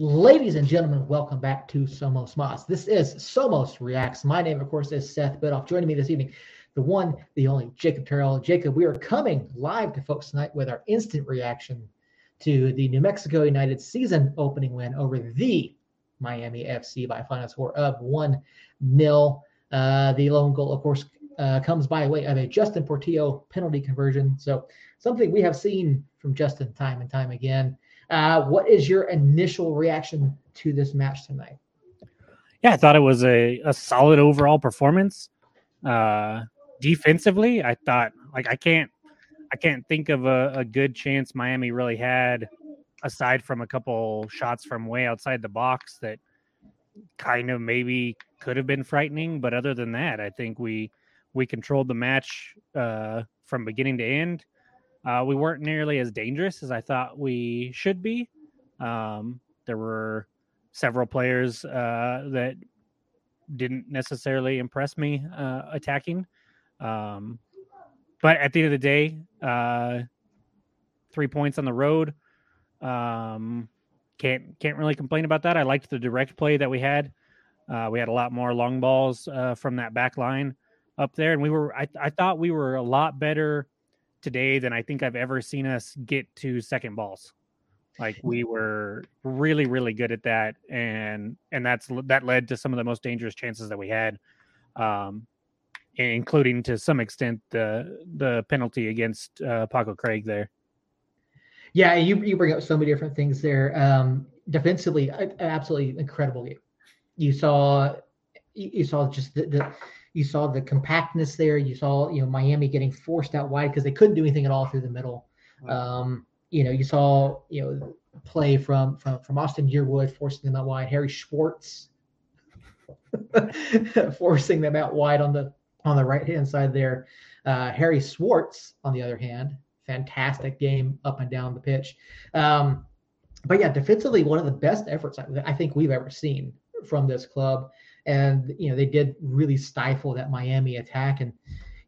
Ladies and gentlemen, welcome back to Somos Moss. This is Somos Reacts. My name, of course, is Seth Bidoff. Joining me this evening, the one, the only Jacob Terrell. Jacob, we are coming live to folks tonight with our instant reaction to the New Mexico United season opening win over the Miami FC by a final score of 1 0. Uh, the lone goal, of course, uh, comes by way of a Justin Portillo penalty conversion. So, something we have seen from Justin time and time again. Uh, what is your initial reaction to this match tonight? Yeah, I thought it was a, a solid overall performance. Uh, defensively, I thought like I can't I can't think of a, a good chance Miami really had aside from a couple shots from way outside the box that kind of maybe could have been frightening. But other than that, I think we we controlled the match uh, from beginning to end. Uh, we weren't nearly as dangerous as I thought we should be. Um, there were several players uh, that didn't necessarily impress me uh, attacking. Um, but at the end of the day, uh, three points on the road. Um, can't can't really complain about that. I liked the direct play that we had. Uh, we had a lot more long balls uh, from that back line up there, and we were. I, I thought we were a lot better today than I think I've ever seen us get to second balls. Like we were really, really good at that, and and that's that led to some of the most dangerous chances that we had, um, including to some extent the the penalty against uh, Paco Craig there. Yeah, you you bring up so many different things there. Um, defensively, absolutely incredible game. You saw you saw just the, the you saw the compactness there. You saw you know Miami getting forced out wide because they couldn't do anything at all through the middle. Um, you know, you saw you know play from from from Austin Yearwood forcing them out wide. Harry Swartz forcing them out wide on the on the right hand side there. Uh, Harry Swartz, on the other hand, fantastic game up and down the pitch. Um, but yeah, defensively, one of the best efforts I think we've ever seen from this club and you know they did really stifle that Miami attack. And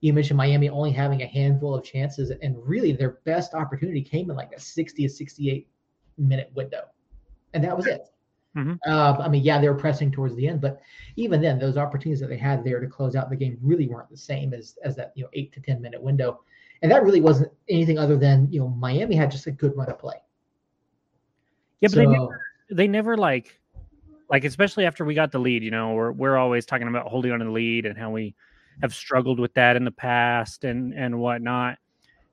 you mentioned Miami only having a handful of chances, and really their best opportunity came in like a 60 to 68 minute window, and that was it. Mm-hmm. Uh, I mean, yeah, they were pressing towards the end, but even then, those opportunities that they had there to close out the game really weren't the same as as that you know eight to ten minute window, and that really wasn't anything other than you know Miami had just a good run of play. Yeah, but so, they never, they never like like especially after we got the lead, you know, we're we're always talking about holding on to the lead and how we have struggled with that in the past and and whatnot.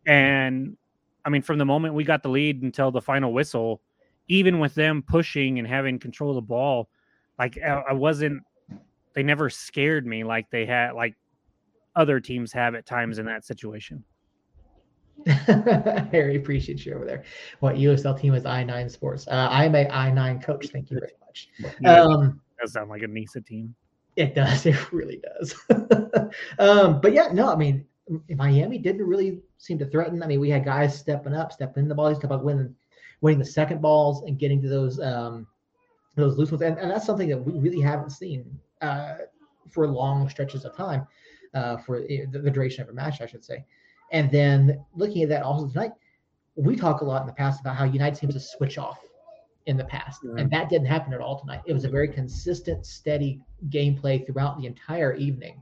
And I mean, from the moment we got the lead until the final whistle, even with them pushing and having control of the ball, like I, I wasn't. They never scared me like they had like other teams have at times in that situation. Harry, appreciate you over there. What USL team is I nine Sports? Uh, I'm a I nine coach. Thank you very much. Yeah, um, that sound like a NISA team. It does. It really does. um, but yeah, no, I mean, Miami didn't really seem to threaten. I mean, we had guys stepping up, stepping in the ball, stepping up, winning, winning the second balls, and getting to those um, those loose ones, and, and that's something that we really haven't seen uh, for long stretches of time, uh, for the, the duration of a match, I should say. And then looking at that also tonight, we talk a lot in the past about how United seems to switch off in the past, right. and that didn't happen at all tonight. It was a very consistent, steady gameplay throughout the entire evening,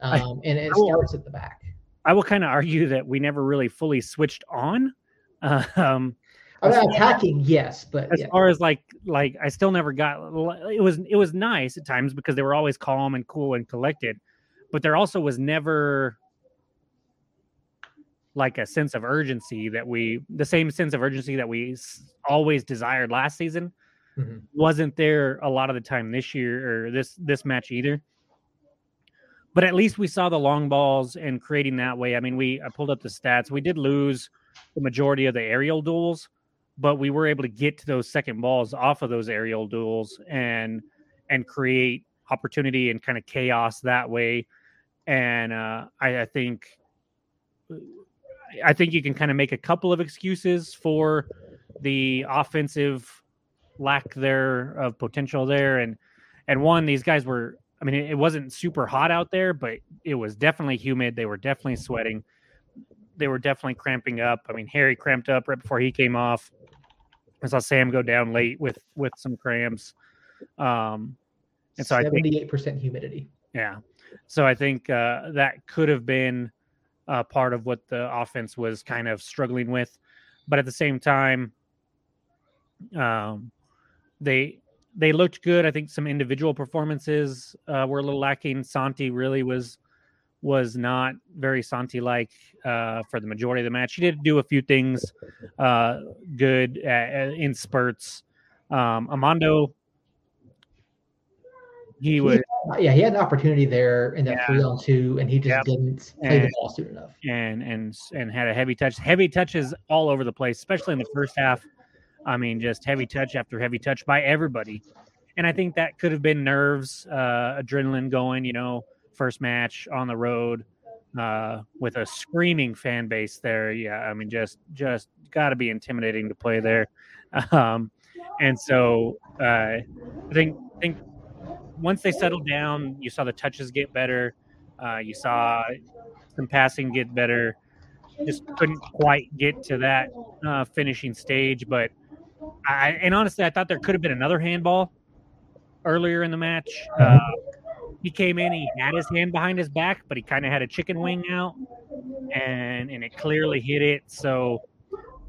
um, I, and it will, starts at the back. I will kind of argue that we never really fully switched on. Uh, um, attacking, yes, but as yeah. far as like like I still never got it was it was nice at times because they were always calm and cool and collected, but there also was never like a sense of urgency that we the same sense of urgency that we always desired last season mm-hmm. wasn't there a lot of the time this year or this this match either. But at least we saw the long balls and creating that way. I mean we i pulled up the stats. We did lose the majority of the aerial duels but we were able to get to those second balls off of those aerial duels and and create opportunity and kind of chaos that way. And uh, I, I think I think you can kind of make a couple of excuses for the offensive lack there of potential there, and and one these guys were. I mean, it, wasn't super hot out there, but it was definitely humid. They were definitely sweating. They were definitely cramping up. I mean, Harry cramped up right before he came off. I saw Sam go down late with with some cramps. Um, and so 78% humidity. Yeah. So I think uh, that could have been uh, part of what the offense was kind of struggling with, but at the same time, um, they they looked good. I think some individual performances uh, were a little lacking. Santi really was was not very Santi like uh, for the majority of the match. He did do a few things uh, good at, in spurts. Um, Amando, he was yeah, he had an opportunity there in that yeah. three on two, and he just yep. didn't play and, the ball soon enough. And and and had a heavy touch, heavy touches all over the place, especially in the first half. I mean, just heavy touch after heavy touch by everybody. And I think that could have been nerves, uh, adrenaline going, you know, first match on the road uh, with a screaming fan base there. Yeah, I mean, just just got to be intimidating to play there. Um, and so uh, I think think once they settled down, you saw the touches get better. Uh, you saw some passing get better. Just couldn't quite get to that uh, finishing stage, but I and honestly, I thought there could have been another handball earlier in the match. Uh, he came in, he had his hand behind his back, but he kind of had a chicken wing out, and and it clearly hit it. So,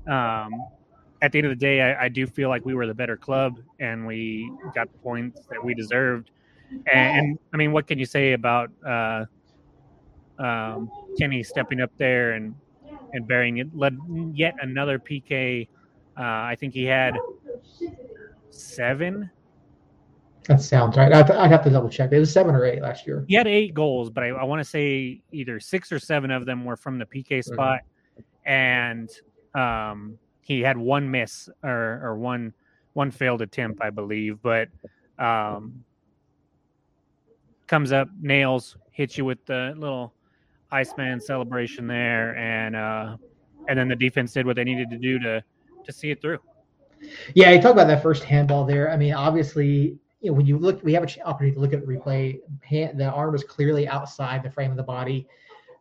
um, at the end of the day, I, I, do feel like we were the better club, and we got the points that we deserved. And, and I mean, what can you say about uh, um, Kenny stepping up there and and bearing it, led yet another PK uh, I think he had seven. That sounds right. I'd, I'd, have to double check. It was seven or eight last year. He had eight goals, but I, I want to say either six or seven of them were from the PK spot, mm-hmm. and um, he had one miss or, or one one failed attempt, I believe. But um, comes up, nails, hits you with the little Iceman celebration there, and uh, and then the defense did what they needed to do to to see it through. Yeah, you talk about that first handball there. I mean, obviously, you know, when you look, we have an opportunity to look at the replay. Hand, the arm was clearly outside the frame of the body.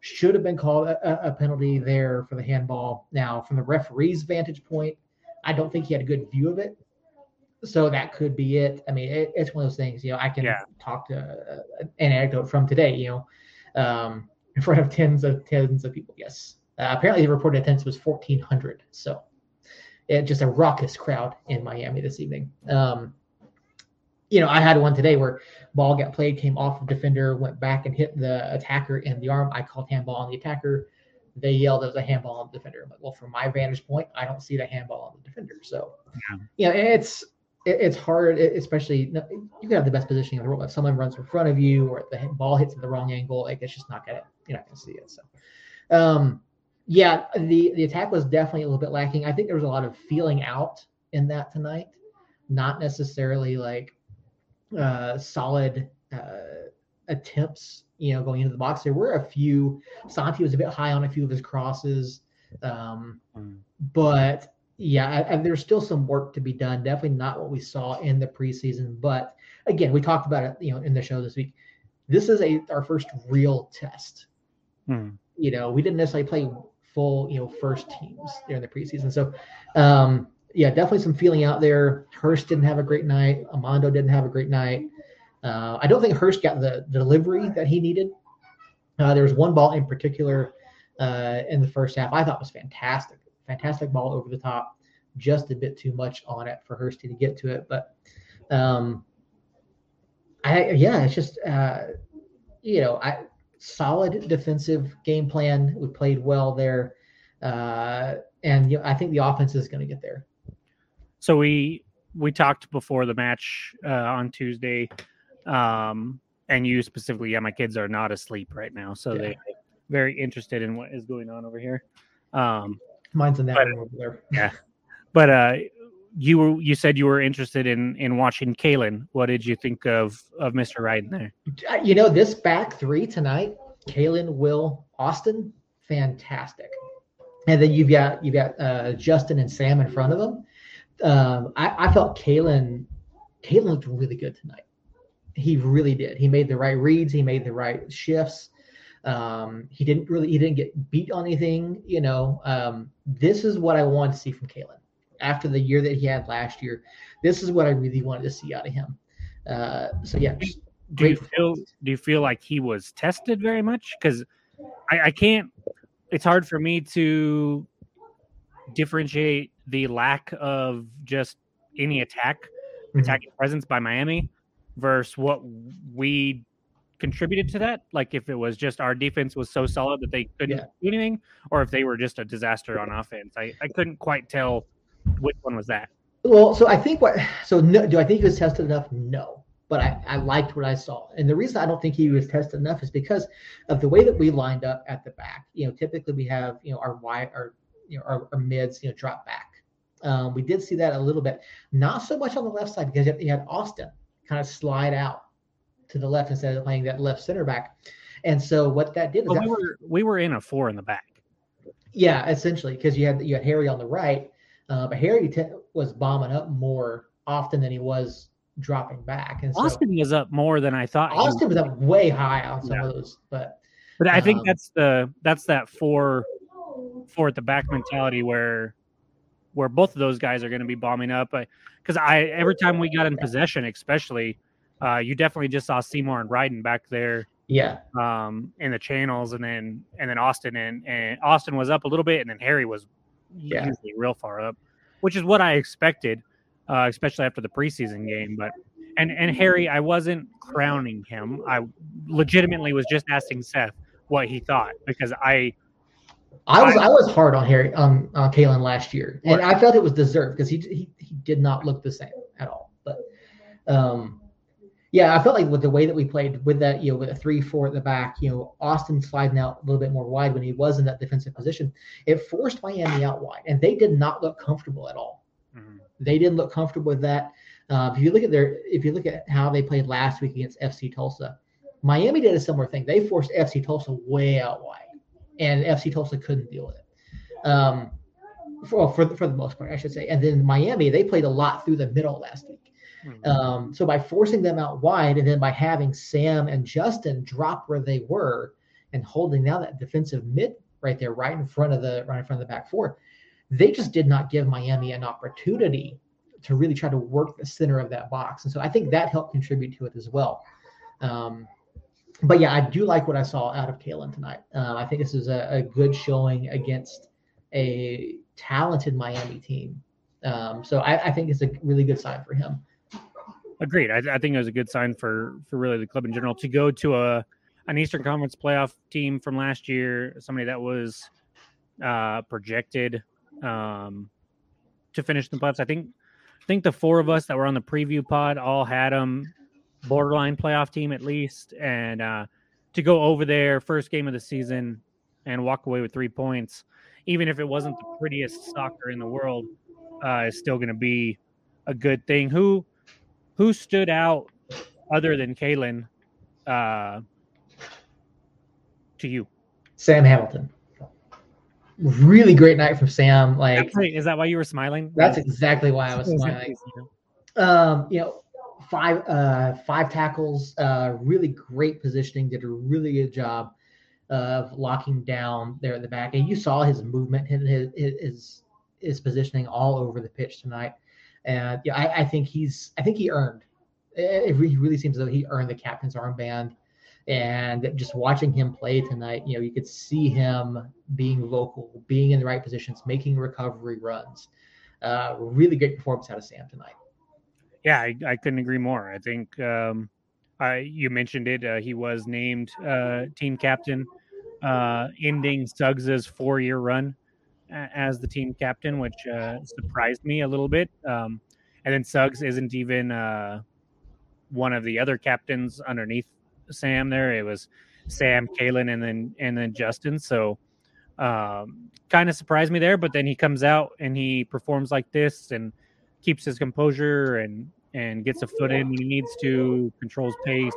Should have been called a, a penalty there for the handball. Now, from the referee's vantage point, I don't think he had a good view of it. So that could be it. I mean, it, it's one of those things. You know, I can yeah. talk to uh, an anecdote from today. You know, um, in front of tens of tens of people. Yes, uh, apparently the reported attendance was fourteen hundred. So it, just a raucous crowd in Miami this evening. Um, you know, I had one today where ball got played, came off of defender, went back and hit the attacker in the arm. I called handball on the attacker. They yelled it was a handball on the defender. I'm like, well, from my vantage point, I don't see the handball on the defender. So, yeah, you know, it's it, it's hard, especially you can have the best positioning in the world. If someone runs in front of you or the ball hits at the wrong angle, like it's just not gonna you're not gonna see it. So, um, yeah, the the attack was definitely a little bit lacking. I think there was a lot of feeling out in that tonight, not necessarily like uh, solid uh, attempts. You know, going into the box, there were a few. Santi was a bit high on a few of his crosses, um, mm. but yeah, and there's still some work to be done. Definitely not what we saw in the preseason, but again, we talked about it. You know, in the show this week. This is a our first real test. Mm. You know, we didn't necessarily play full, you know, first teams during the preseason. So, um, yeah, definitely some feeling out there. Hurst didn't have a great night. Amando didn't have a great night. Uh, I don't think Hurst got the, the delivery that he needed. Uh, there was one ball in particular uh, in the first half I thought was fantastic. Fantastic ball over the top. Just a bit too much on it for Hurst to get to it. But um, I yeah, it's just uh, you know I solid defensive game plan. We played well there, uh, and you know, I think the offense is going to get there. So we we talked before the match uh, on Tuesday, um, and you specifically. Yeah, my kids are not asleep right now, so yeah. they very interested in what is going on over here. Um, Mine's in that but, there. Yeah, but uh, you were you said you were interested in in watching Kalen. What did you think of of Mr. Ryden there? Uh, you know, this back three tonight, Kalen, Will, Austin, fantastic. And then you've got you've got uh, Justin and Sam in front of them. Um, I, I felt Kalen Kalen looked really good tonight. He really did. He made the right reads. He made the right shifts. Um, he didn't really he didn't get beat on anything. You know, um, this is what I want to see from Kalen after the year that he had last year, this is what I really wanted to see out of him. Uh, so yeah, do you feel do you feel like he was tested very much? Because I, I can't. It's hard for me to differentiate the lack of just any attack mm-hmm. attacking presence by Miami versus what we contributed to that. Like if it was just our defense was so solid that they couldn't yeah. do anything, or if they were just a disaster on offense. I, I couldn't quite tell which one was that. Well, so I think what so no, do I think he was tested enough? No. But I, I liked what I saw. And the reason I don't think he was tested enough is because of the way that we lined up at the back. You know, typically we have, you know, our wide our you know our, our mids, you know, drop back. Um, we did see that a little bit, not so much on the left side because you had Austin kind of slide out to the left instead of playing that left center back. And so what that did is well, that, we were we were in a four in the back. Yeah, essentially because you had you had Harry on the right, uh, but Harry t- was bombing up more often than he was dropping back. And so, Austin was up more than I thought. Austin was up way high on some yeah. of those, but but I think um, that's the that's that four four at the back mentality where where both of those guys are going to be bombing up. Because I every time we got in possession, especially, uh, you definitely just saw Seymour and Ryden back there. Yeah. Um, in the channels, and then and then Austin and and Austin was up a little bit, and then Harry was yeah. usually real far up, which is what I expected, uh, especially after the preseason game. But and and Harry, I wasn't crowning him. I legitimately was just asking Seth what he thought because I I was I was hard on Harry on on Kalen last year, and I felt it was deserved because he, he he did not look the same at all. But um, yeah, I felt like with the way that we played with that, you know, with a three four at the back, you know, Austin sliding out a little bit more wide when he was in that defensive position, it forced Miami out wide, and they did not look comfortable at all. Mm-hmm. They didn't look comfortable with that. Uh, if you look at their, if you look at how they played last week against FC Tulsa, Miami did a similar thing. They forced FC Tulsa way out wide and FC Tulsa couldn't deal with it. Um, for, for, for the most part, I should say. And then Miami, they played a lot through the middle last week. Mm-hmm. Um, so by forcing them out wide, and then by having Sam and Justin drop where they were and holding down that defensive mid right there, right in front of the right in front of the back four, they just did not give Miami an opportunity to really try to work the center of that box. And so I think that helped contribute to it as well. Um, but yeah, I do like what I saw out of Kalen tonight. Um, I think this is a, a, good showing against a talented Miami team. Um, so I, I, think it's a really good sign for him. Agreed. I, I, think it was a good sign for for really the club in general to go to a an Eastern Conference playoff team from last year, somebody that was uh, projected um, to finish the playoffs. I think I think the four of us that were on the preview pod all had them borderline playoff team at least, and uh, to go over there first game of the season and walk away with three points, even if it wasn't the prettiest soccer in the world, uh, is still going to be a good thing. Who who stood out other than Kalen uh, to you? Sam Hamilton. Really great night from Sam. Like, is that why you were smiling? That's exactly why I was smiling. Um, you know, five uh, five tackles, uh, really great positioning. Did a really good job of locking down there at the back, and you saw his movement and his his his positioning all over the pitch tonight. And yeah, I, I think he's I think he earned. It really seems though he earned the captain's armband. And just watching him play tonight, you know, you could see him being vocal, being in the right positions, making recovery runs. Uh, really great performance out of Sam tonight. Yeah, I, I couldn't agree more. I think um, I, you mentioned it. Uh, he was named uh, team captain, uh, ending Suggs's four-year run as the team captain, which uh, surprised me a little bit. Um, and then Suggs isn't even uh, one of the other captains underneath Sam. There, it was Sam, Kalen, and then and then Justin. So, um, kind of surprised me there. But then he comes out and he performs like this and keeps his composure and and gets a foot in when he needs to, controls pace.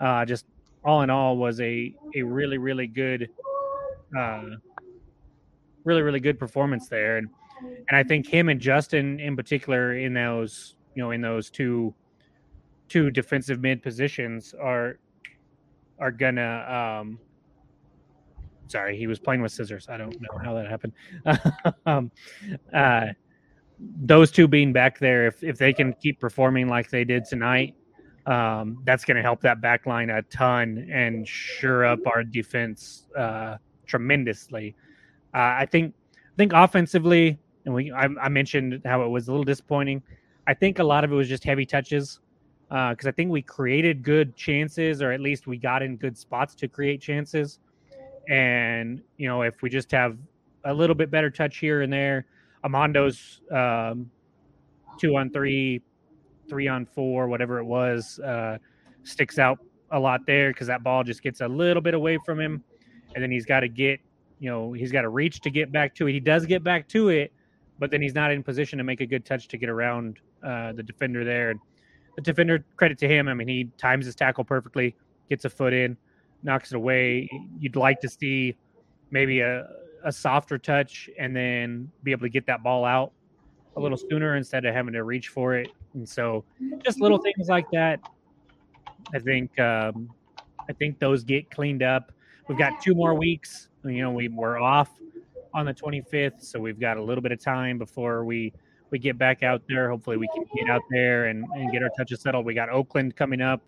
Uh, just all in all, was a a really really good, uh, really really good performance there, and and I think him and Justin in particular in those you know in those two two defensive mid positions are are gonna um sorry he was playing with scissors. I don't know how that happened. Um uh those two being back there, if if they can keep performing like they did tonight, um, that's going to help that back line a ton and sure up our defense uh, tremendously. Uh, I think I think offensively, and we I, I, mentioned how it was a little disappointing. I think a lot of it was just heavy touches because uh, I think we created good chances, or at least we got in good spots to create chances. And you know, if we just have a little bit better touch here and there, Amando's um, two on three, three on four, whatever it was, uh, sticks out a lot there because that ball just gets a little bit away from him, and then he's got to get, you know, he's got to reach to get back to it. He does get back to it, but then he's not in position to make a good touch to get around uh, the defender there. And the defender, credit to him. I mean, he times his tackle perfectly, gets a foot in, knocks it away. You'd like to see maybe a a softer touch and then be able to get that ball out a little sooner instead of having to reach for it. And so, just little things like that. I think um, I think those get cleaned up. We've got two more weeks. You know, we were off on the 25th, so we've got a little bit of time before we we get back out there. Hopefully, we can get out there and, and get our touches settled. We got Oakland coming up,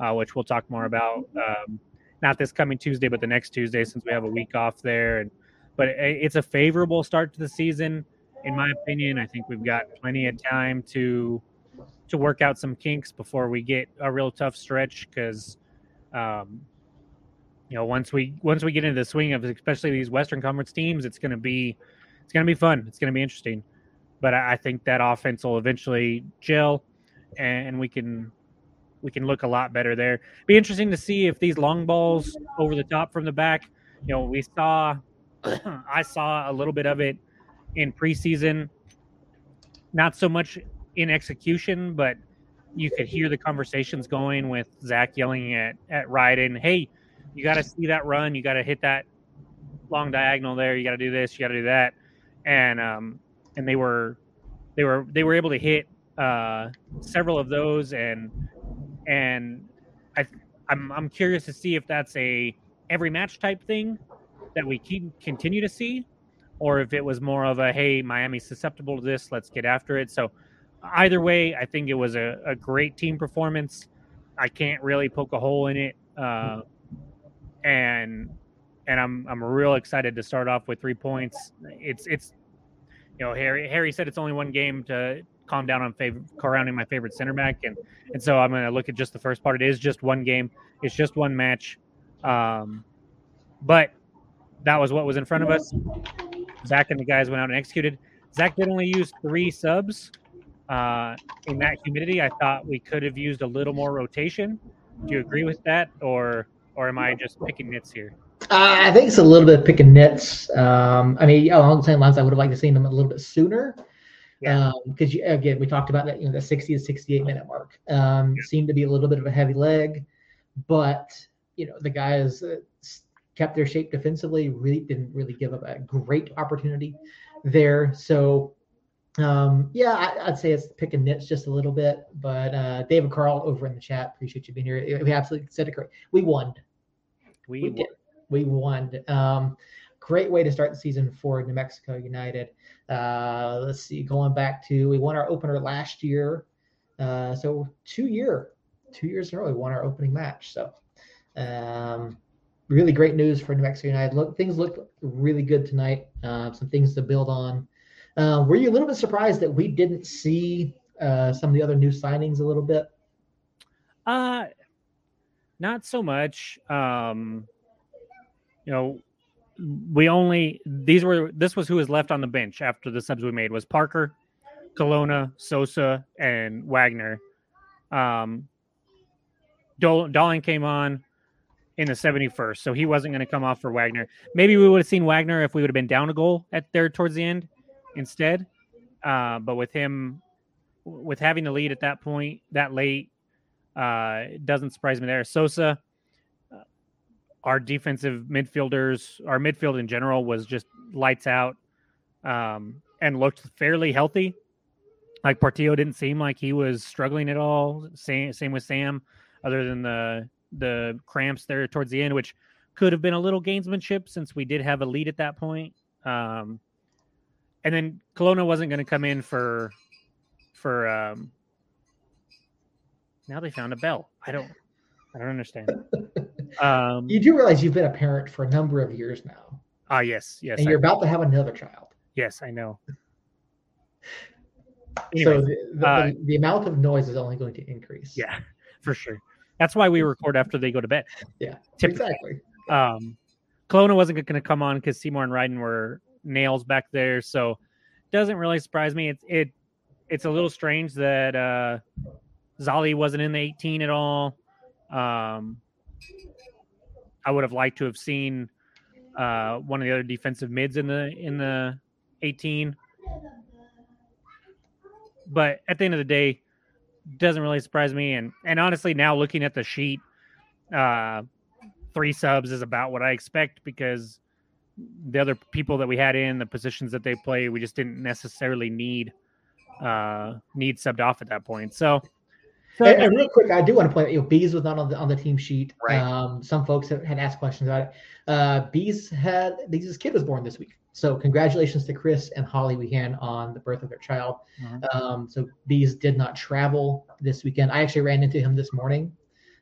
uh, which we'll talk more about. Um, not this coming Tuesday, but the next Tuesday, since we have a week off there. And but it's a favorable start to the season, in my opinion. I think we've got plenty of time to to work out some kinks before we get a real tough stretch because um, you know once we once we get into the swing of especially these western conference teams it's going to be it's going to be fun. It's going to be interesting. But I, I, think that offense will eventually gel and we can we can look a lot better there. Be interesting to see if these long balls over the top from the back you know we saw I saw a little bit of it in preseason, not so much in execution, but you could hear the conversations going with Zach yelling at at Ryden, "Hey, you got to see that run. You got to hit that long diagonal there. You got to do this. You got to do that." And um, and they were they were they were able to hit uh, several of those, and and I I'm I'm curious to see if that's a every match type thing that we keep continue to see, or if it was more of a hey, Miami's susceptible to this, let's get after it. So either way, I think it was a, a great team performance. I can't really poke a hole in it, uh, and and I'm I'm real excited to start off with three points. It's it's you know Harry Harry said it's only one game to calm down on favorite surrounding my favorite center back, and and so I'm going to look at just the first part. It is just one game. It's just one match. Um, but that was what was in front of us. Zach and the guys went out and executed. Zach did only use three subs uh, in that humidity. I thought we could have used a little more rotation. Do you agree with that, or or am I just picking nits here? Uh, I think it's a little bit picking nits. Um, I mean, along the same lines, I would have liked to seen them a little bit sooner. Yeah. Because um, again, we talked about that, you know, the 60 to 68 minute mark um, yeah. seemed to be a little bit of a heavy leg, but you know, the guys uh, kept their shape defensively, really didn't really give up a great opportunity there. So um, yeah, I, would say it's picking nits just a little bit. But uh, David Carl over in the chat, appreciate you being here. We absolutely said it great. We won. We, we won. did. We won. Um, great way to start the season for New Mexico United. Uh, let's see, going back to we won our opener last year. Uh, so two year, two years in a row, we won our opening match. So um, really great news for New Mexico United. Look, things look really good tonight. Uh, some things to build on. Uh, were you a little bit surprised that we didn't see uh, some of the other new signings a little bit? Uh, not so much. Um, you know, we only these were this was who was left on the bench after the subs we made was Parker, Colonna, Sosa, and Wagner. Um, Dolan came on in the 71st, so he wasn't going to come off for Wagner. Maybe we would have seen Wagner if we would have been down a goal at there towards the end instead. Uh, but with him, with having the lead at that point, that late, uh, it doesn't surprise me there. Sosa, uh, our defensive midfielders, our midfield in general was just lights out um, and looked fairly healthy. Like Portillo didn't seem like he was struggling at all. Same, same with Sam, other than the the cramps there towards the end, which could have been a little gamesmanship since we did have a lead at that point. Um, and then Colonna wasn't going to come in for for um now they found a bell. I don't I don't understand. Um You do realize you've been a parent for a number of years now, ah yes, yes. and I, you're about to have another child. yes, I know. so the, the, uh, the amount of noise is only going to increase. yeah, for sure. That's why we record after they go to bed. Yeah, Typically. exactly. Um, Colonna wasn't going to come on because Seymour and Ryden were nails back there, so doesn't really surprise me. It's it it's a little strange that uh, Zali wasn't in the 18 at all. Um, I would have liked to have seen uh, one of the other defensive mids in the in the 18, but at the end of the day, doesn't really surprise me. And and honestly, now looking at the sheet, uh, three subs is about what I expect because the other people that we had in the positions that they play, we just didn't necessarily need uh need subbed off at that point. So, And, and real quick, I do want to point out, you know, Bees was not on the on the team sheet. Right. Um, some folks have, had asked questions about it. Uh, Bees had Bees' kid was born this week, so congratulations to Chris and Holly Wehan on the birth of their child. Mhm. Um, so Bees did not travel this weekend. I actually ran into him this morning.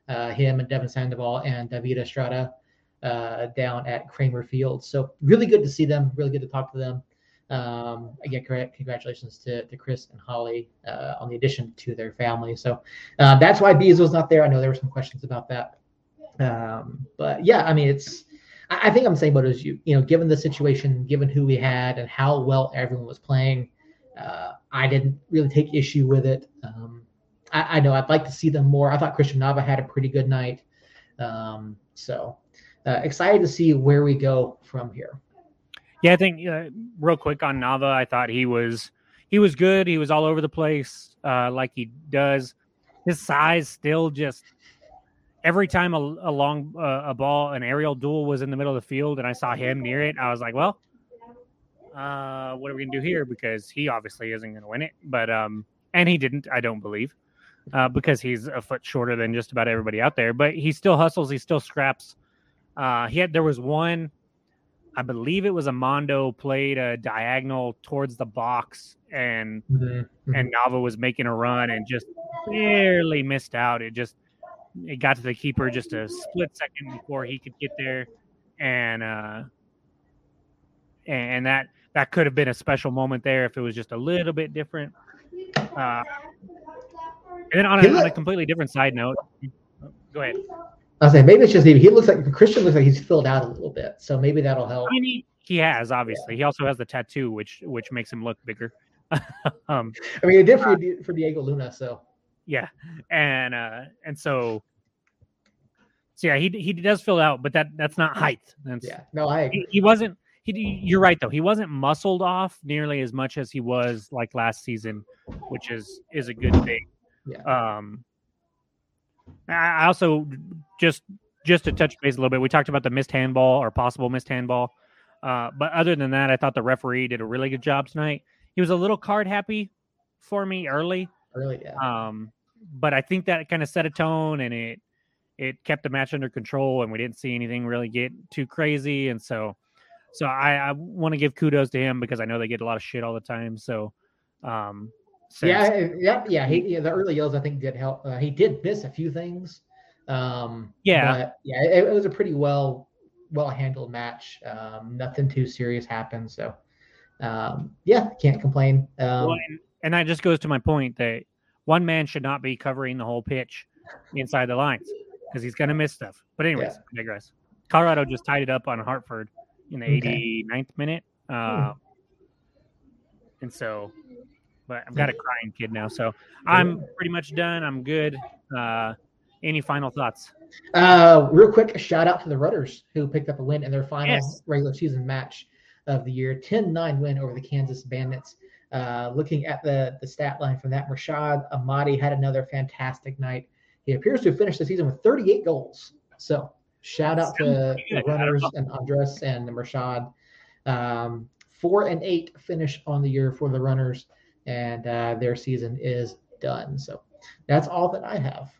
Uh, him and Devin Sandoval and David Estrada uh, down at Kramer Field. So really good to see them. Really good to talk to them. Um, again. Congratulations to, to Chris and Holly uh, on the addition to their family. So uh, that's why Bees was not there. I know there were some questions about that. Um, but yeah, I mean, it's. I, I think I'm saying boat as you. You know, given the situation, given who we had, and how well everyone was playing, uh, I didn't really take issue with it. Um, I, I know I'd like to see them more. I thought Christian Nava had a pretty good night. Um, so uh, excited to see where we go from here. Yeah, I think uh, real quick on Nava, I thought he was he was good. He was all over the place, uh, like he does. His size still just every time a, a long uh, a ball, an aerial duel was in the middle of the field, and I saw him near it. I was like, well, uh, what are we gonna do here? Because he obviously isn't gonna win it. But um, and he didn't. I don't believe. Uh, because he's a foot shorter than just about everybody out there, but he still hustles. He still scraps. Uh, he had there was one I believe it was Amando played a diagonal towards the box, and Mm-hmm. and Nava was making a run and just barely missed out. It just it got to the keeper just a split second before he could get there, and uh, and that that could have been a special moment there if it was just a little bit different. Uh, and then on a, on a completely different side note, go ahead. I was saying maybe it's just he he looks like Christian looks like he's filled out a little bit, so maybe that'll help. I mean, he, he has obviously. He also has the tattoo, which which makes him look bigger. um, I mean, it did for, for Diego Luna, so yeah, and uh, and so, so yeah, he he does fill out, but that that's not height. That's, yeah. No, I agree. he, he wasn't. He, you're right though. He wasn't muscled off nearly as much as he was like last season, which is is a good thing. Yeah. Um, I also just just to touch base a little bit. We talked about the missed handball or possible missed handball, uh, but other than that, I thought the referee did a really good job tonight. He was a little card happy for me early, Really, yeah. um, but I think that kind of set a tone and it it kept the match under control, and we didn't see anything really get too crazy. And so, so I, I want to give kudos to him because I know they get a lot of shit all the time. So, um, since- yeah, yeah, yeah. He, yeah, the early yells I think did help. Uh, he did miss a few things. Um, Yeah. yeah, it, it was a pretty well well handled match. Um, nothing too serious happened, so um, yeah, can't complain. Um, Well, and, and that just goes to my point that one man should not be covering the whole pitch inside the lines because he's going to miss stuff. But anyways, I digress. Colorado just tied it up on Hartford in the Okay. 89th minute. Uh, and so, but I've got a crying kid now, so I'm pretty much done. I'm good. Uh, any final thoughts? Uh, real quick, a shout out to the Runners who picked up a win in their final Yes. regular season match of the year 10 9 win over the Kansas Bandits. Uh, looking at the, the stat line from that, Rashad Amadi had another fantastic night. He appears to have finished the season with 38 goals. So, shout out to Sounds pretty the good. I don't Runners and Andres and Rashad. Um, four and eight finish on the year for the Runners, and uh, their season is done. So, that's all that I have.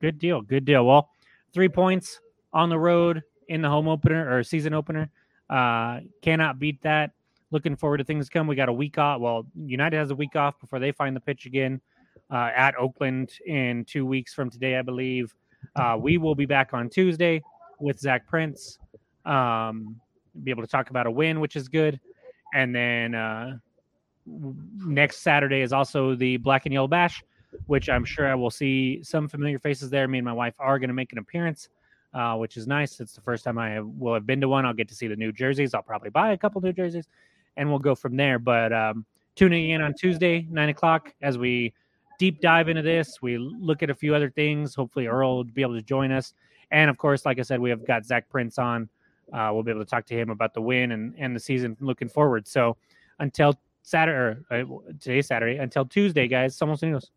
Good deal. Good deal. Well, three points on the road in the home opener or season opener. Uh, cannot beat that. looking forward to things come. We got a week off. Well, United has a week off before they find the pitch again uh, at Oakland in two weeks from today, I believe. Uh, we will be back on Tuesday with Zach Prince. Um, be able to talk about a win, which is good. And then uh, next Saturday is also the Black and Yellow Bash, which I'm sure I will see some familiar faces there. Me and my wife are going to make an appearance, uh, which is nice. It's the first time I have, will have been to one. I'll get to see the new jerseys. I'll probably buy a couple new jerseys, and we'll go from there. But um, tuning in on Tuesday, nine o'clock, as we deep dive into this. We look at a few other things. Hopefully, Earl will be able to join us. And of course, like I said, we have got Zach Prince on. Uh, we'll be able to talk to him about the win and, and the season looking forward. So until Saturday, or, uh, today's Saturday, until Tuesday, guys, somos unidos.